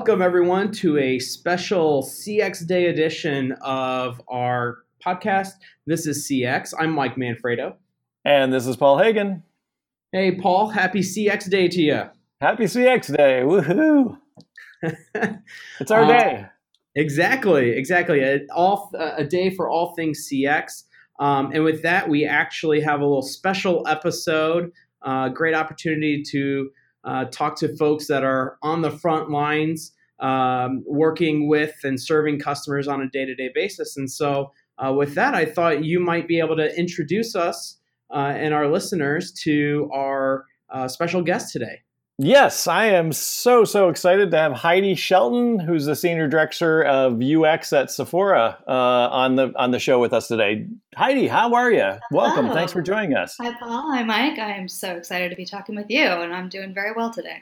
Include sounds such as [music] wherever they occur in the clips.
welcome everyone to a special CX Day edition of our podcast. This is CX. I'm Mike Manfredo. And this is Paul Hagen. Hey, Paul, happy CX Day to you. Happy CX Day. Woohoo. [laughs] it's our uh, day. Exactly, exactly. A, all, a day for all things CX. Um, and with that, we actually have a little special episode. Uh, great opportunity to uh, talk to folks that are on the front lines, um, working with and serving customers on a day to day basis. And so, uh, with that, I thought you might be able to introduce us uh, and our listeners to our uh, special guest today. Yes, I am so, so excited to have Heidi Shelton, who's the Senior Director of UX at Sephora, uh, on the on the show with us today. Heidi, how are you? Welcome. Thanks for joining us. Hi, Paul. Hi, Mike. I am so excited to be talking with you, and I'm doing very well today.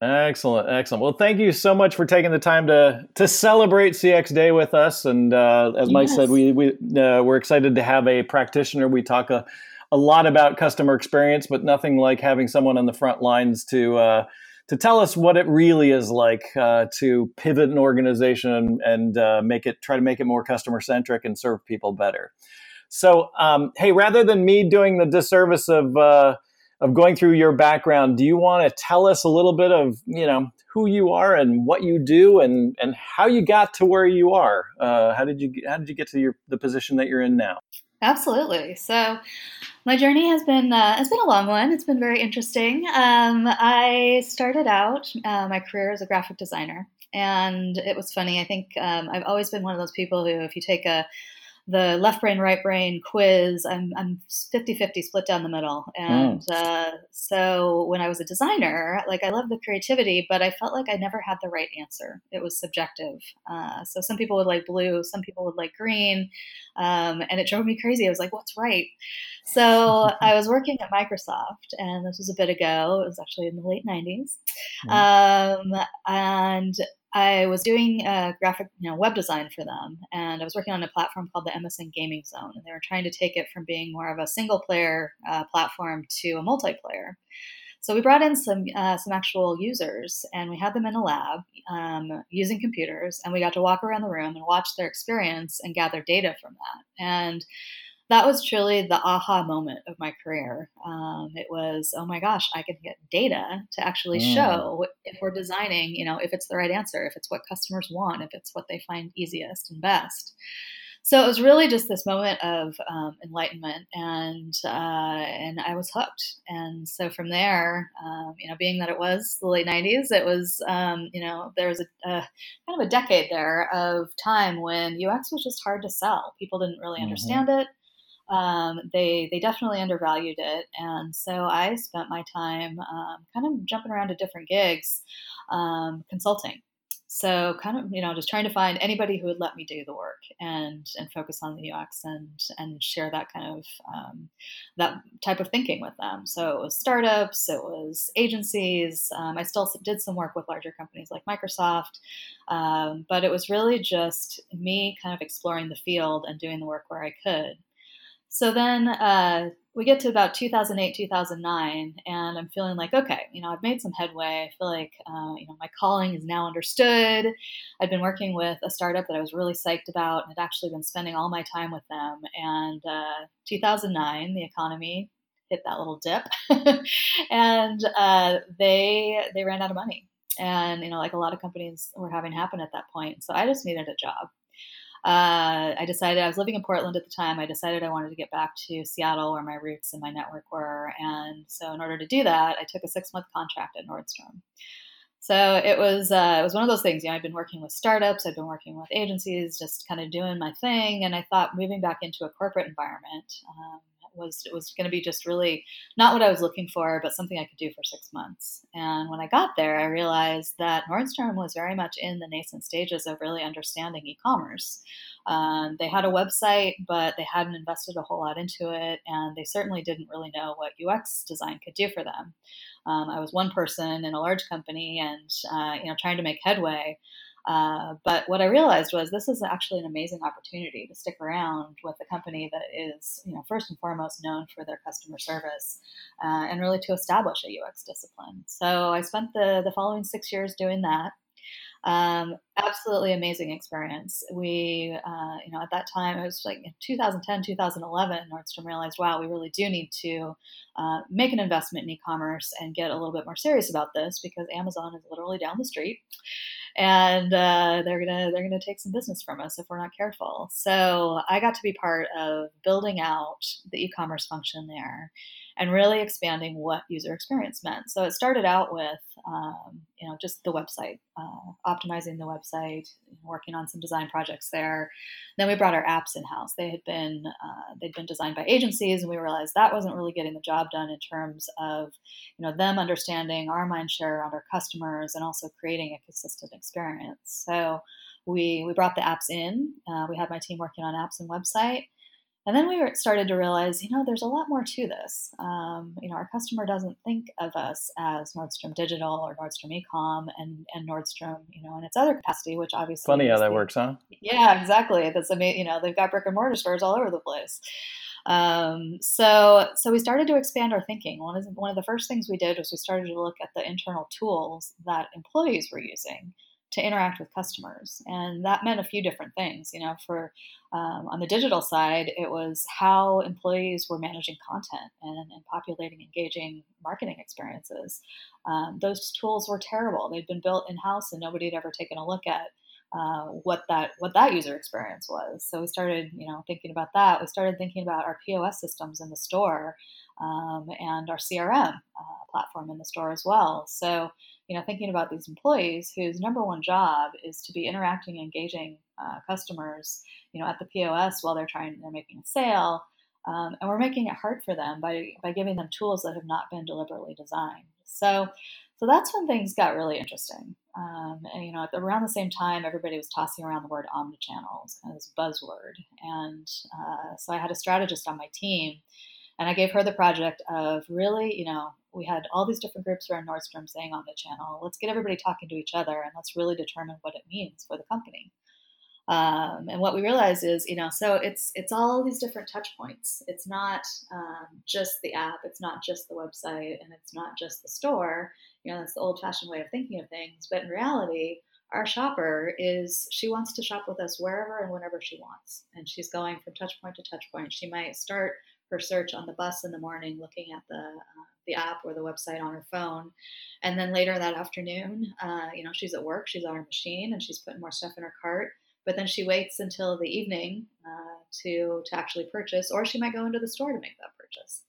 Excellent, excellent. Well, thank you so much for taking the time to to celebrate CX Day with us. And uh, as Mike said, we we uh, we're excited to have a practitioner. We talk a a lot about customer experience, but nothing like having someone on the front lines to uh, to tell us what it really is like uh, to pivot an organization and, uh, make it try to make it more customer centric and serve people better. So, um, hey, rather than me doing the disservice of uh, of going through your background, do you want to tell us a little bit of you know who you are and what you do and and how you got to where you are? Uh, how did you how did you get to your the position that you're in now? Absolutely. So, my journey has been uh, has been a long one. It's been very interesting. Um, I started out uh, my career as a graphic designer, and it was funny. I think um, I've always been one of those people who, if you take a the left brain right brain quiz. I'm i'm 50-50 split down the middle. And mm. uh, so when i was a designer like i love the creativity but i felt like i never had the right answer. It was subjective. Uh, so some people would like blue some people would like green um, and it drove me crazy. I was like what's right? So [laughs] i was working at microsoft and this was a bit ago. It was actually in the late 90s mm. um, and I was doing a graphic, you know, web design for them, and I was working on a platform called the MSN Gaming Zone, and they were trying to take it from being more of a single player uh, platform to a multiplayer. So we brought in some uh, some actual users, and we had them in a lab um, using computers, and we got to walk around the room and watch their experience and gather data from that. And that was truly the aha moment of my career. Um, it was, oh my gosh, I can get data to actually mm. show if we're designing, you know, if it's the right answer, if it's what customers want, if it's what they find easiest and best. So it was really just this moment of um, enlightenment, and uh, and I was hooked. And so from there, um, you know, being that it was the late '90s, it was um, you know there was a, a, kind of a decade there of time when UX was just hard to sell. People didn't really mm-hmm. understand it um, they they definitely undervalued it, and so I spent my time um, kind of jumping around to different gigs, um, consulting. So kind of you know just trying to find anybody who would let me do the work and and focus on the UX and and share that kind of um, that type of thinking with them. So it was startups, it was agencies. Um, I still did some work with larger companies like Microsoft, um, but it was really just me kind of exploring the field and doing the work where I could. So then uh, we get to about 2008, 2009, and I'm feeling like, okay, you know, I've made some headway. I feel like, uh, you know, my calling is now understood. I've been working with a startup that I was really psyched about, and had actually been spending all my time with them. And uh, 2009, the economy hit that little dip, [laughs] and uh, they they ran out of money. And you know, like a lot of companies were having happen at that point. So I just needed a job uh, I decided I was living in Portland at the time. I decided I wanted to get back to Seattle, where my roots and my network were. And so, in order to do that, I took a six month contract at Nordstrom. So it was uh, it was one of those things. You know, I've been working with startups, I've been working with agencies, just kind of doing my thing. And I thought moving back into a corporate environment um, was it was going to be just really not what I was looking for, but something I could do for six months. And when I got there, I realized that Nordstrom was very much in the nascent stages of really understanding e-commerce. Um, they had a website, but they hadn't invested a whole lot into it, and they certainly didn't really know what UX design could do for them. Um, I was one person in a large company, and uh, you know, trying to make headway. Uh, but what I realized was this is actually an amazing opportunity to stick around with a company that is, you know, first and foremost known for their customer service, uh, and really to establish a UX discipline. So I spent the the following six years doing that. Um, absolutely amazing experience. We, uh, you know, at that time, it was like 2010, 2011, Nordstrom realized, wow, we really do need to uh, make an investment in e commerce and get a little bit more serious about this because Amazon is literally down the street and uh, they're gonna they're gonna take some business from us if we're not careful. So I got to be part of building out the e-commerce function there, and really expanding what user experience meant. So it started out with, um, you know, just the website, uh, optimizing the website, working on some design projects there. Then we brought our apps in house. They had been uh, they'd been designed by agencies, and we realized that wasn't really getting the job done in terms of, you know, them understanding our mind share on our customers and also creating a consistent experience. So we we brought the apps in. Uh, we had my team working on apps and website and then we started to realize, you know, there's a lot more to this. Um, you know, our customer doesn't think of us as Nordstrom Digital or Nordstrom Ecom and, and Nordstrom, you know, in its other capacity, which obviously funny how that the, works, huh? Yeah, exactly. That's amazing. You know, they've got brick and mortar stores all over the place. Um, so, so we started to expand our thinking. One of one of the first things we did was we started to look at the internal tools that employees were using to interact with customers. And that meant a few different things. You know, for um, on the digital side, it was how employees were managing content and, and populating engaging marketing experiences. Um, those tools were terrible. They'd been built in house, and nobody had ever taken a look at uh, what that what that user experience was. So we started, you know, thinking about that. We started thinking about our POS systems in the store um, and our CRM uh, platform in the store as well. So you know, thinking about these employees whose number one job is to be interacting, engaging uh, customers, you know, at the POS while they're trying, they're making a sale, um, and we're making it hard for them by by giving them tools that have not been deliberately designed. So, so that's when things got really interesting. Um, and you know, the, around the same time, everybody was tossing around the word omnichannel, as kind of this buzzword, and uh, so I had a strategist on my team and I gave her the project of really, you know, we had all these different groups around Nordstrom saying omnichannel, let's get everybody talking to each other and let's really determine what it means for the company. Um, and what we realized is, you know, so it's it's all these different touch points. It's not um, just the app, it's not just the website, and it's not just the store. You know, that's the old-fashioned way of thinking of things. But in reality, our shopper is she wants to shop with us wherever and whenever she wants, and she's going from touch point to touch point. She might start her search on the bus in the morning, looking at the uh, the app or the website on her phone, and then later that afternoon, uh, you know, she's at work, she's on her machine, and she's putting more stuff in her cart. But then she waits until the evening uh, to to actually purchase, or she might go into the store to make that purchase.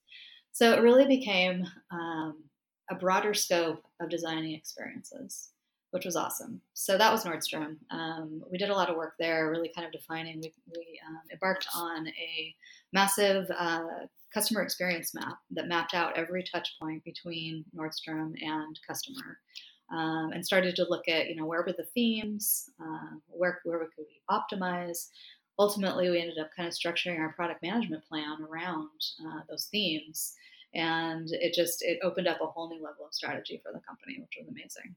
So it really became um, a broader scope of designing experiences which was awesome. So that was Nordstrom. Um, we did a lot of work there, really kind of defining. We, we um, embarked on a massive uh, customer experience map that mapped out every touch point between Nordstrom and customer. Um, and started to look at, you know, where were the themes, uh, where, where we could we optimize. Ultimately, we ended up kind of structuring our product management plan around uh, those themes. And it just, it opened up a whole new level of strategy for the company, which was amazing.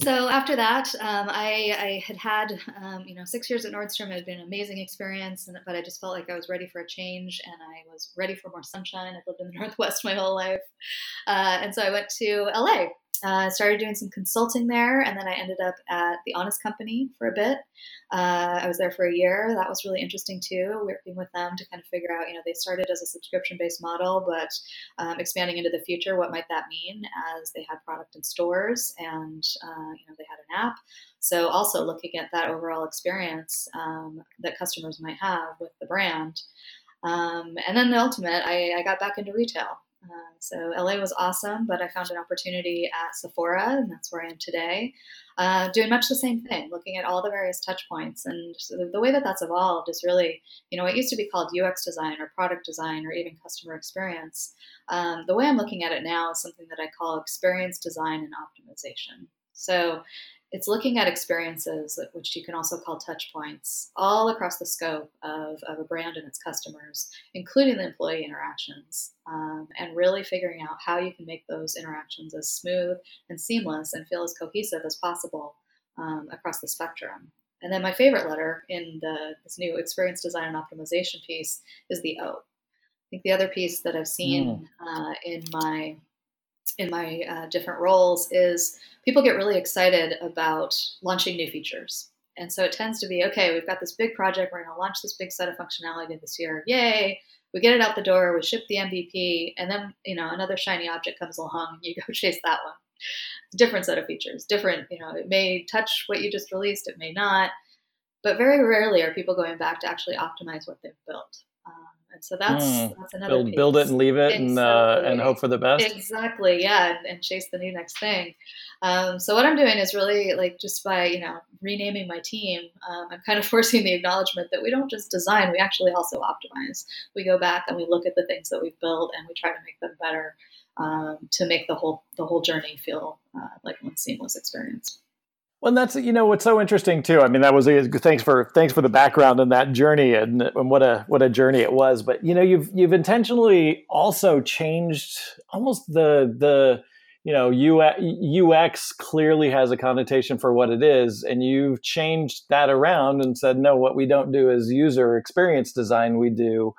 So after that, um, I, I, had had, um, you know, six years at Nordstrom. It had been an amazing experience, and, but I just felt like I was ready for a change, and I was ready for more sunshine. I've lived in the [laughs] Northwest my whole life, uh, and so I went to LA uh, started doing some consulting there, and then I ended up at the Honest Company for a bit. Uh, I was there for a year. That was really interesting too, working with them to kind of figure out, you know, they started as a subscription based model, but um, expanding into the future, what might that mean as they had product in stores and, uh, you know, they had an app. So also looking at that overall experience um, that customers might have with the brand. Um, and then the ultimate, I, I got back into retail. Uh, so LA was awesome, but I found an opportunity at Sephora, and that's where I am today, uh, doing much the same thing, looking at all the various touch points. And so the, way that that's evolved is really, you know, it used to be called UX design or product design or even customer experience. Um, the way I'm looking at it now is something that I call experience design and optimization. So it's looking at experiences, which you can also call touch points, all across the scope of, of a brand and its customers, including the employee interactions, um, and really figuring out how you can make those interactions as smooth and seamless and feel as cohesive as possible um, across the spectrum. And then my favorite letter in the, this new experience design and optimization piece is the O. I think the other piece that I've seen mm. uh, in my in my uh, different roles is people get really excited about launching new features. And so it tends to be okay, we've got this big project, we're going to launch this big set of functionality this year. Yay! We get it out the door, we ship the MVP, and then you know another shiny object comes along, and you go [laughs] chase that one. Different set of features, different. You know, it may touch what you just released, it may not, but very rarely are people going back to actually optimize what they've built. Um, and so that's mm. that's another build, build it and leave it exactly. and uh, and hope for the best. Exactly, yeah, and, and chase the new next thing. Um, so what I'm doing is really like just by you know renaming my team, um, I'm kind of [laughs] forcing the acknowledgement that we don't just design, we actually also optimize. We go back and we look at the things that we've built and we try to make them better um, to make the whole the whole journey feel uh, like one seamless experience. Well, that's you know what's so interesting too. I mean, that was a, thanks for thanks for the background and that journey and, and what a what a journey it was. But you know, you've you've intentionally also changed almost the the you know UX clearly has a connotation for what it is, and you've changed that around and said no. What we don't do is user experience design. We do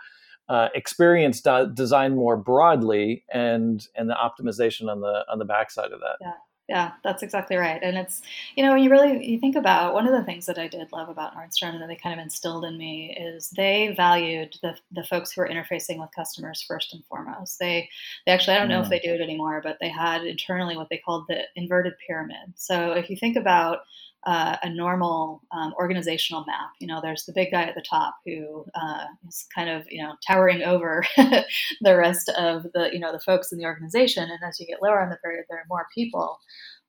uh, experience design more broadly, and and the optimization on the on the backside of that. Yeah yeah, that's exactly right. And it's, you know, when you really you think about one of the things that I did love about Nordstrom and that they kind of instilled in me is they valued the, the folks who were interfacing with customers first and foremost. They they actually I don't know mm. if they do it anymore, but they had internally what they called the inverted pyramid. So if you think about uh, a normal um, organizational map. You know, there's the big guy at the top who uh, is kind of you know towering over [laughs] the rest of the you know the folks in the organization. And as you get lower on the pyramid, there are more people.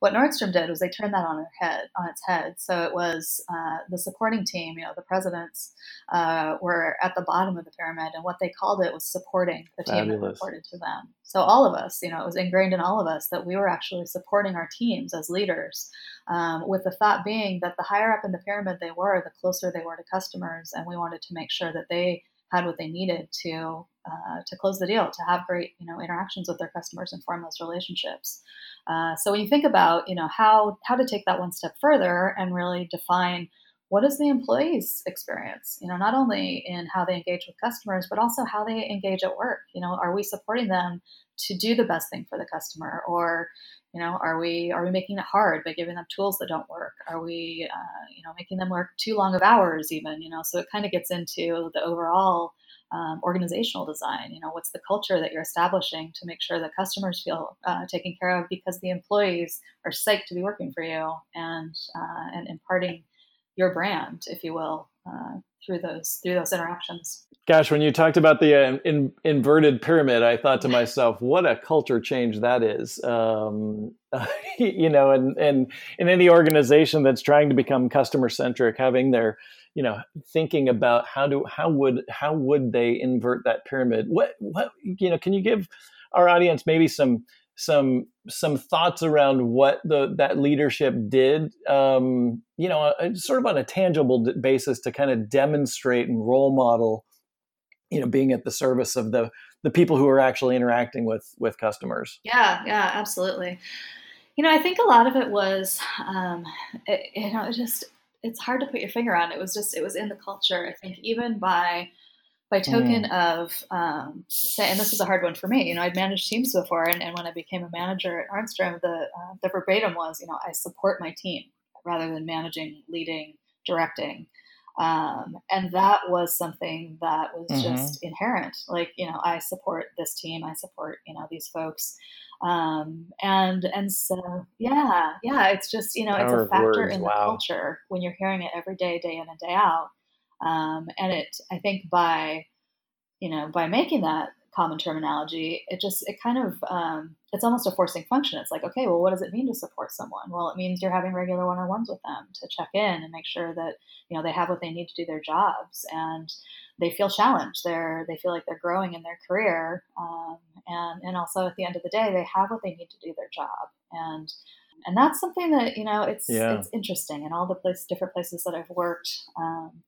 What Nordstrom did was they turned that on its head. On its head. So it was uh, the supporting team. You know, the presidents uh, were at the bottom of the pyramid, and what they called it was supporting the team Fabulous. that reported to them. So all of us, you know, it was ingrained in all of us that we were actually supporting our teams as leaders um, with the thought being that the higher up in the pyramid they were, the closer they were to customers, and we wanted to make sure that they had what they needed to uh, to close the deal, to have great you know interactions with their customers and form those relationships. Uh, so when you think about you know how how to take that one step further and really define what is the employee's experience you know not only in how they engage with customers but also how they engage at work you know are we supporting them to do the best thing for the customer or you know, are we are we making it hard by giving them tools that don't work? Are we, uh, you know, making them work too long of hours even? You know, so it kind of gets into the overall um, organizational design. You know, what's the culture that you're establishing to make sure that customers feel uh, taken care of because the employees are psyched to be working for you and uh, and imparting your brand, if you will, uh, through those through those interactions. Gosh, when you talked about the uh, in, inverted pyramid, I thought to [laughs] myself, what a culture change that is. Um, [laughs] you know, and and in any organization that's trying to become customer centric, having their you know thinking about how do how would how would they invert that pyramid? What what you know? Can you give our audience maybe some some some thoughts around what the that leadership did um, you know uh, sort of on a tangible basis to kind of demonstrate and role model you know being at the service of the the people who are actually interacting with with customers. Yeah yeah absolutely. You know i think a lot of it was um, it, you know it just it's hard to put your finger on it. Was just it was in the culture. I think even by by token mm. of um, and this was a hard one for me you know i'd managed teams before and, and when i became a manager at Nordstrom the, uh, the verbatim was you know i support my team rather than managing leading directing um, and that was something that was mm-hmm. just inherent like you know i support this team i support you know these folks um, and and so yeah yeah it's just you know Power it's a factor words. in wow. the culture when you're hearing it every day day in and day out um, and it, I think by, you know, by making that common terminology, it just, it kind of, um, it's almost a forcing function. It's like, okay, well, what does it mean to support someone? Well, it means you're having regular one-on-ones with them to check in and make sure that, you know, they have what they need to do their jobs and they feel challenged. They're, they feel like they're growing in their career. Um, and, and also at the end of the day, they have what they need to do their job. And, and that's something that, you know, it's, yeah. it's interesting in all the place, different places that I've worked. Um,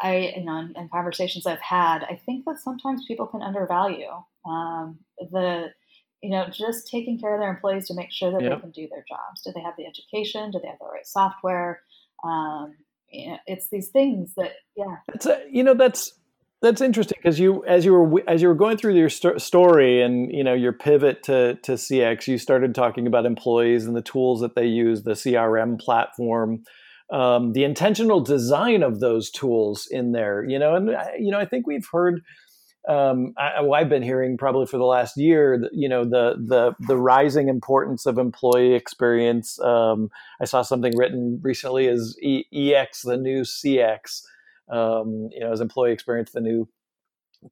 I, you know, in, in, conversations I've had, I think that sometimes people can undervalue um, the, you know, just taking care of their employees to make sure that yep. they can do their jobs. Do they have the education? Do they have the right software? Um, you know, it's these things that, yeah. It's a, you know, that's That's interesting because you, as you were as you were going through your st- story and you know your pivot to to CX, you started talking about employees and the tools that they use, the CRM platform, um, the intentional design of those tools in there. You know, and you know, I think we've heard. Um, I, well, I've been hearing probably for the last year, you know, the the the rising importance of employee experience. Um, I saw something written recently as e- EX, the new CX um, you know, as employee experience, the new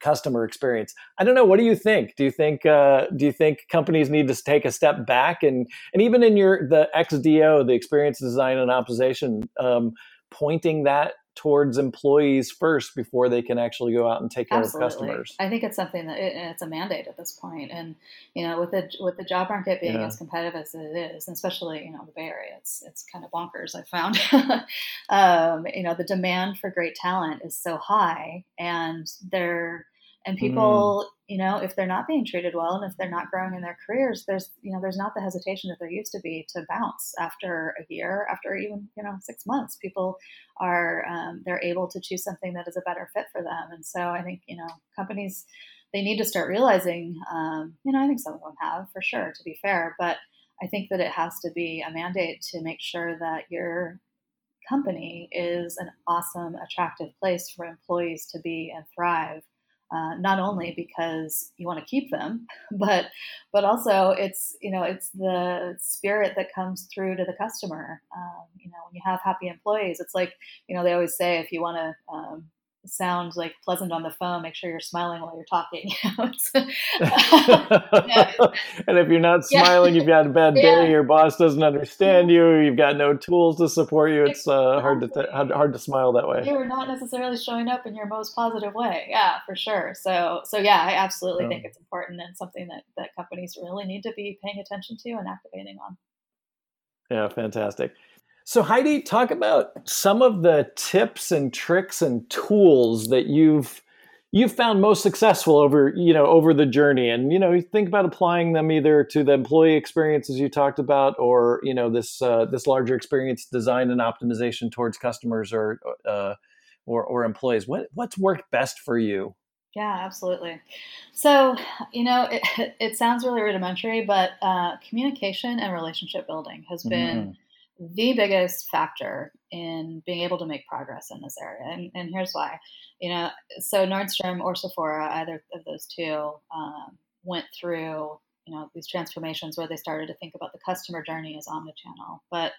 customer experience. I don't know. What do you think? Do you think uh, do you think companies need to take a step back and and even in your the XDO, the experience design and optimization, um, pointing that towards employees first before they can actually go out and take care Absolutely. of customers. I think it's something that it, it's a mandate at this point, and you know, with the with the job market being yeah. as competitive as it is, and especially you know the Bay Area, it's it's kind of bonkers. I found, [laughs] um, you know, the demand for great talent is so high, and they're and people, mm. You know, if they're not being treated well and if they're not growing in their careers, there's, you know, there's not the hesitation that there used to be to bounce after a year, after even, you know, six months. People are, um, they're able to choose something that is a better fit for them. And so I think, you know, companies, they need to start realizing, um, you know, I think some of them have for sure, to be fair, but I think that it has to be a mandate to make sure that your company is an awesome, attractive place for employees to be and thrive uh, not only because you want to keep them, [laughs] but but also it's you know it's the spirit that comes through to the customer. Um, you know, when you have happy employees, it's like you know they always say if you want to um, sound like pleasant on the phone, make sure you're smiling while you're talking. [laughs] [laughs] and if you're not smiling, yeah. you've got a bad day. Yeah. Your boss doesn't understand you. You've got no tools to support you. It's uh, hard to th- hard to smile that way. You're not necessarily showing up in your most positive way. Yeah, for sure. So so yeah, I absolutely think it's important and something that that companies really need to be paying attention to and activating on. Yeah, fantastic. So Heidi, talk about some of the tips and tricks and tools that you've you've found most successful over you know over the journey. And you know you think about applying them either to the employee experiences you talked about or you know this uh, this larger experience design and optimization towards customers or uh, or, or employees. What what's worked best for you? Yeah absolutely. So you know it, [laughs] it sounds really rudimentary but uh, communication and relationship building has been mm the biggest factor in being able to make progress in this area. And, and here's why. You know, so Nordstrom or Sephora, either of those two, um, went through you know these transformations where they started to think about the customer journey as omnichannel. But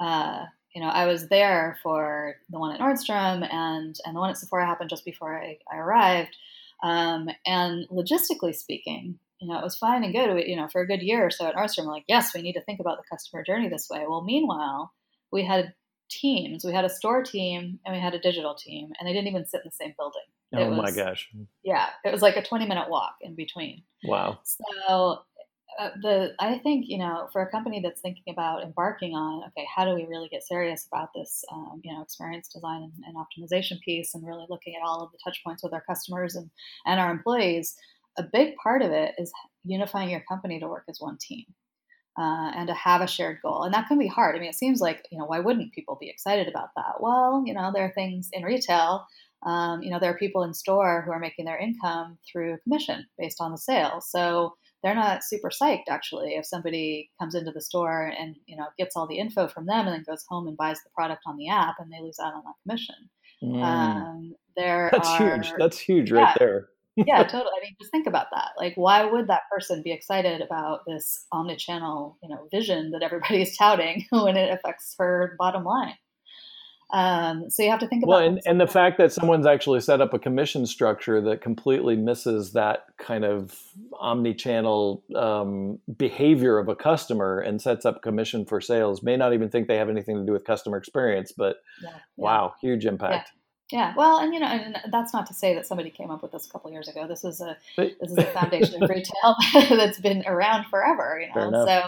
uh, you know, I was there for the one at Nordstrom and and the one at Sephora happened just before I, I arrived. Um, and logistically speaking, you know, it was fine and good. You know, for a good year or so at Nordstrom, we're like, yes, we need to think about the customer journey this way. Well, meanwhile, we had teams. We had a store team and we had a digital team, and they didn't even sit in the same building. Oh was, my gosh! Yeah, it was like a twenty-minute walk in between. Wow. So uh, the I think you know for a company that's thinking about embarking on okay how do we really get serious about this um, you know experience design and, and, optimization piece and really looking at all of the touch points with our customers and and our employees a big part of it is unifying your company to work as one team uh, and to have a shared goal. And that can be hard. I mean, it seems like, you know, why wouldn't people be excited about that? Well, you know, there are things in retail, um, you know, there are people in store who are making their income through commission based on the sales. So they're not super psyched actually if somebody comes into the store and, you know, gets all the info from them and then goes home and buys the product on the app and they lose out on that commission. Mm. Um, there That's are, huge. That's huge right yeah, there yeah, [laughs] totally. I mean, just think about that. Like, why would that person be excited about this omni-channel, you know, vision that everybody is touting [laughs] when it affects her bottom line? Um, so you have to think about. Well, and, and the fact that someone's actually set up a commission structure that completely misses that kind of omni-channel um, behavior of a customer and sets up commission for sales may not even think they have anything to do with customer experience, but yeah, yeah. wow, huge impact. Yeah. Yeah, well, and you know, and that's not to say that somebody came up with this a couple years ago. This is a this is a foundation of retail [laughs] that's been around forever. You know, so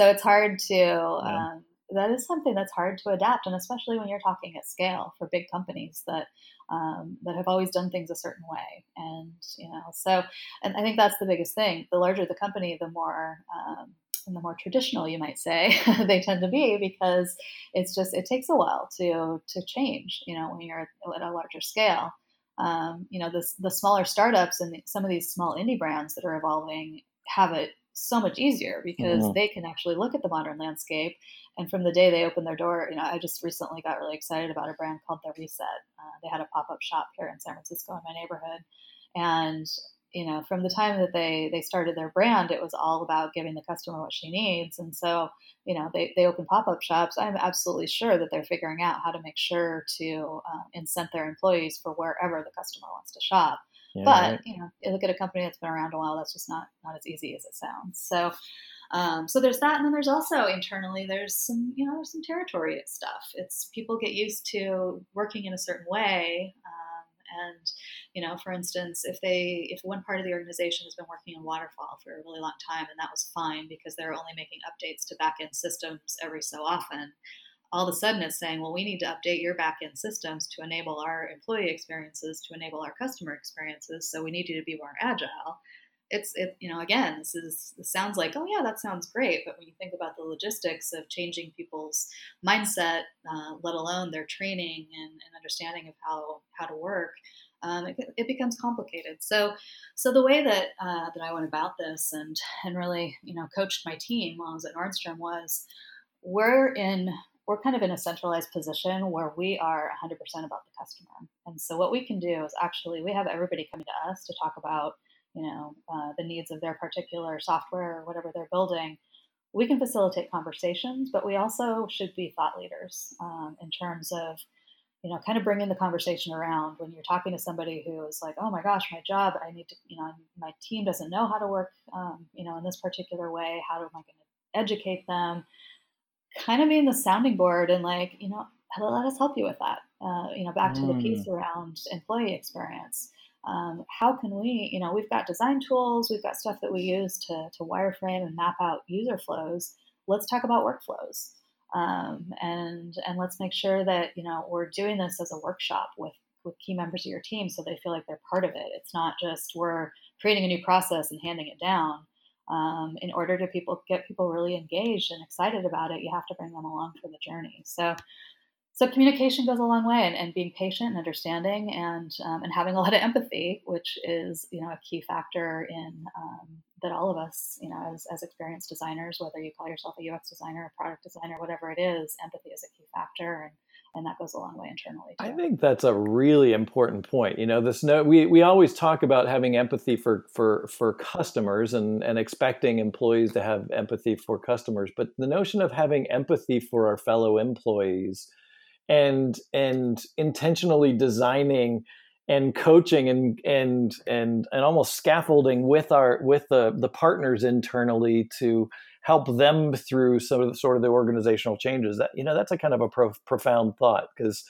so it's hard to. Yeah. Um, that is something that's hard to adapt, and especially when you're talking at scale for big companies that um, that have always done things a certain way. And you know, so and I think that's the biggest thing. The larger the company, the more um, and the more traditional you might say [laughs] they tend to be because it's just it takes a while to to change you know when you're at a larger scale um, you know, the, the smaller startups and the, some of these small indie brands that are evolving have it so much easier because mm-hmm. they can actually look at the modern landscape. And from the day they open their door, you know, I just recently got really excited about a brand called The Reset. Uh, they had a pop up shop here in San Francisco in my neighborhood, and you know, from the time that they they started their brand, it was all about giving the customer what she needs. And so, you know, they they open pop up shops. I'm absolutely sure that they're figuring out how to make sure to um, incent their employees for wherever the customer wants to shop. Yeah, but right. you know, you look at a company that's been around a while. That's just not not as easy as it sounds. So. Um, so there's that, and then there's also internally there's some you know there's some territory stuff. It's people get used to working in a certain way, and, you know, for instance, if they if one part of the organization has been working in waterfall for a really long time and that was fine because they're only making updates to backend systems every so often, all of a sudden it's saying, well, we need to update your backend systems to enable our employee experiences, to enable our customer experiences. So we need you to be more agile it's it you know again this is this sounds like oh yeah that sounds great but when you think about the logistics of changing people's mindset uh, let alone their training and, and, understanding of how how to work um, it, it, becomes complicated. So so the way that uh, that I went about this and and really you know coached my team while I was at Nordstrom was we're in we're kind of in a centralized position where we are 100% about the customer. And so what we can do is actually we have everybody coming to us to talk about you know uh, the needs of their particular software or whatever they're building we can facilitate conversations but we also should be thought leaders um, in terms of you know kind of bringing the conversation around. When you're talking to somebody who is like oh my gosh my job i need to you know my team doesn't know how to work um, you know in this particular way how am i going to educate them? Kind of being the sounding board and like you know let us help you with that. Uh, you know back to mm. the piece around employee experience um, how can we, you know, we've got design tools, we've got stuff that we use to, to wireframe and map out user flows. Let's talk about workflows. Um, and and let's make sure that you know we're doing this as a workshop with with key members of your team so they feel like they're part of it. It's not just we're creating a new process and handing it down. Um, in order to people get people really engaged and excited about it, you have to bring them along for the journey. So so communication goes a long way and, and being patient and understanding and um, and having a lot of empathy which is you know a key factor in um, that all of us you know as, as experienced designers whether you call yourself a ux designer a product designer whatever it is empathy is a key factor and and that goes a long way internally. Too. I think that's a really important point. You know, this no, we we always talk about having empathy for for for customers and and expecting employees to have empathy for customers, but the notion of having empathy for our fellow employees and and intentionally designing and coaching and and and and almost scaffolding with our with the the partners internally to help them through some of the sort of the organizational changes that you know that's a kind of a pro- profound thought because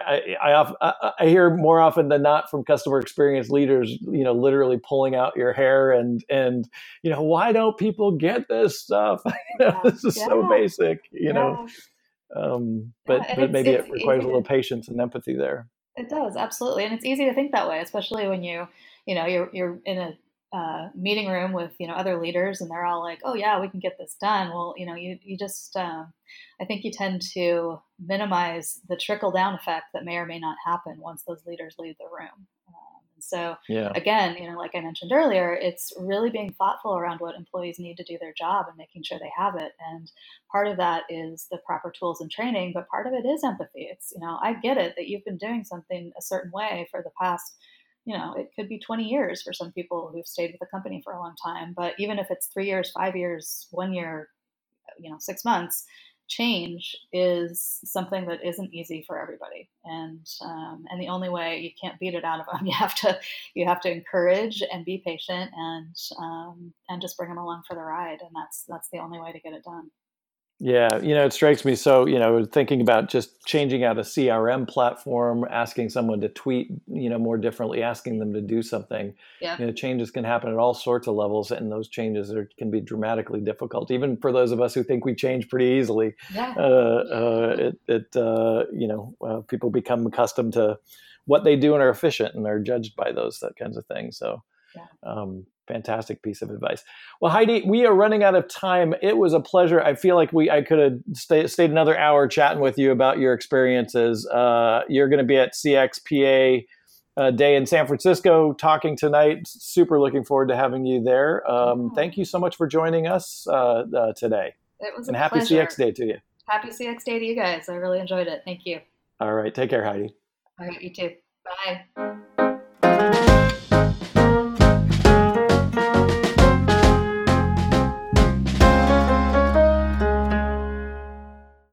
I, I, I hear more often than not from customer experience leaders, you know, literally pulling out your hair and and you know why don't people get this stuff? [laughs] you know, yeah. this is yeah. so basic, you yeah. know. Um, but yeah, but maybe it requires a little patience and empathy there. It does absolutely, and it's easy to think that way, especially when you you know you're you're in a uh, meeting room with you know other leaders and they're all like oh yeah we can get this done well you know you, you just um, i think you tend to minimize the trickle down effect that may or may not happen once those leaders leave the room so yeah. again, you know, like I mentioned earlier, it's really being thoughtful around what employees need to do their job and making sure they have it. And part of that is the proper tools and training, but part of it is empathy. It's, you know, I get it that you've been doing something a certain way for the past you know, it could be 20 years for some people who've stayed with the company for a long time. But even if it's three years, five years, one year, you know, six months, change is something that isn't easy for everybody. And um, and the only way you can't beat it out of them [laughs] you have to you have to encourage and be patient and um, and just bring them along for the ride. And that's that's the only way to get it done yeah, you know, it strikes me. So, you know, thinking about just changing out a CRM platform, asking someone to tweet, you know, more differently, asking them to do something. Yeah. You know, changes can happen at all sorts of levels, and those changes are, can be dramatically difficult, even for those of us who think we change pretty easily. Yeah. Uh, uh, it, it uh, you know, uh, people become accustomed to what they do and are efficient, and are judged by those that kinds of things. So, yeah. um, fantastic piece of advice. Well, Heidi, we are running out of time. It was a pleasure. I feel like we I could have stay, stayed another hour chatting with you about your experiences. Uh, you're going to be at CXPA uh, day in San Francisco talking tonight. Super looking forward to having you there. Um, thank you so much for joining us uh, uh, today. It was and happy pleasure. CX Day to you. Happy CX Day to you guys. I really enjoyed it. Thank you. All right. Take care, Heidi. All right. You too. Bye.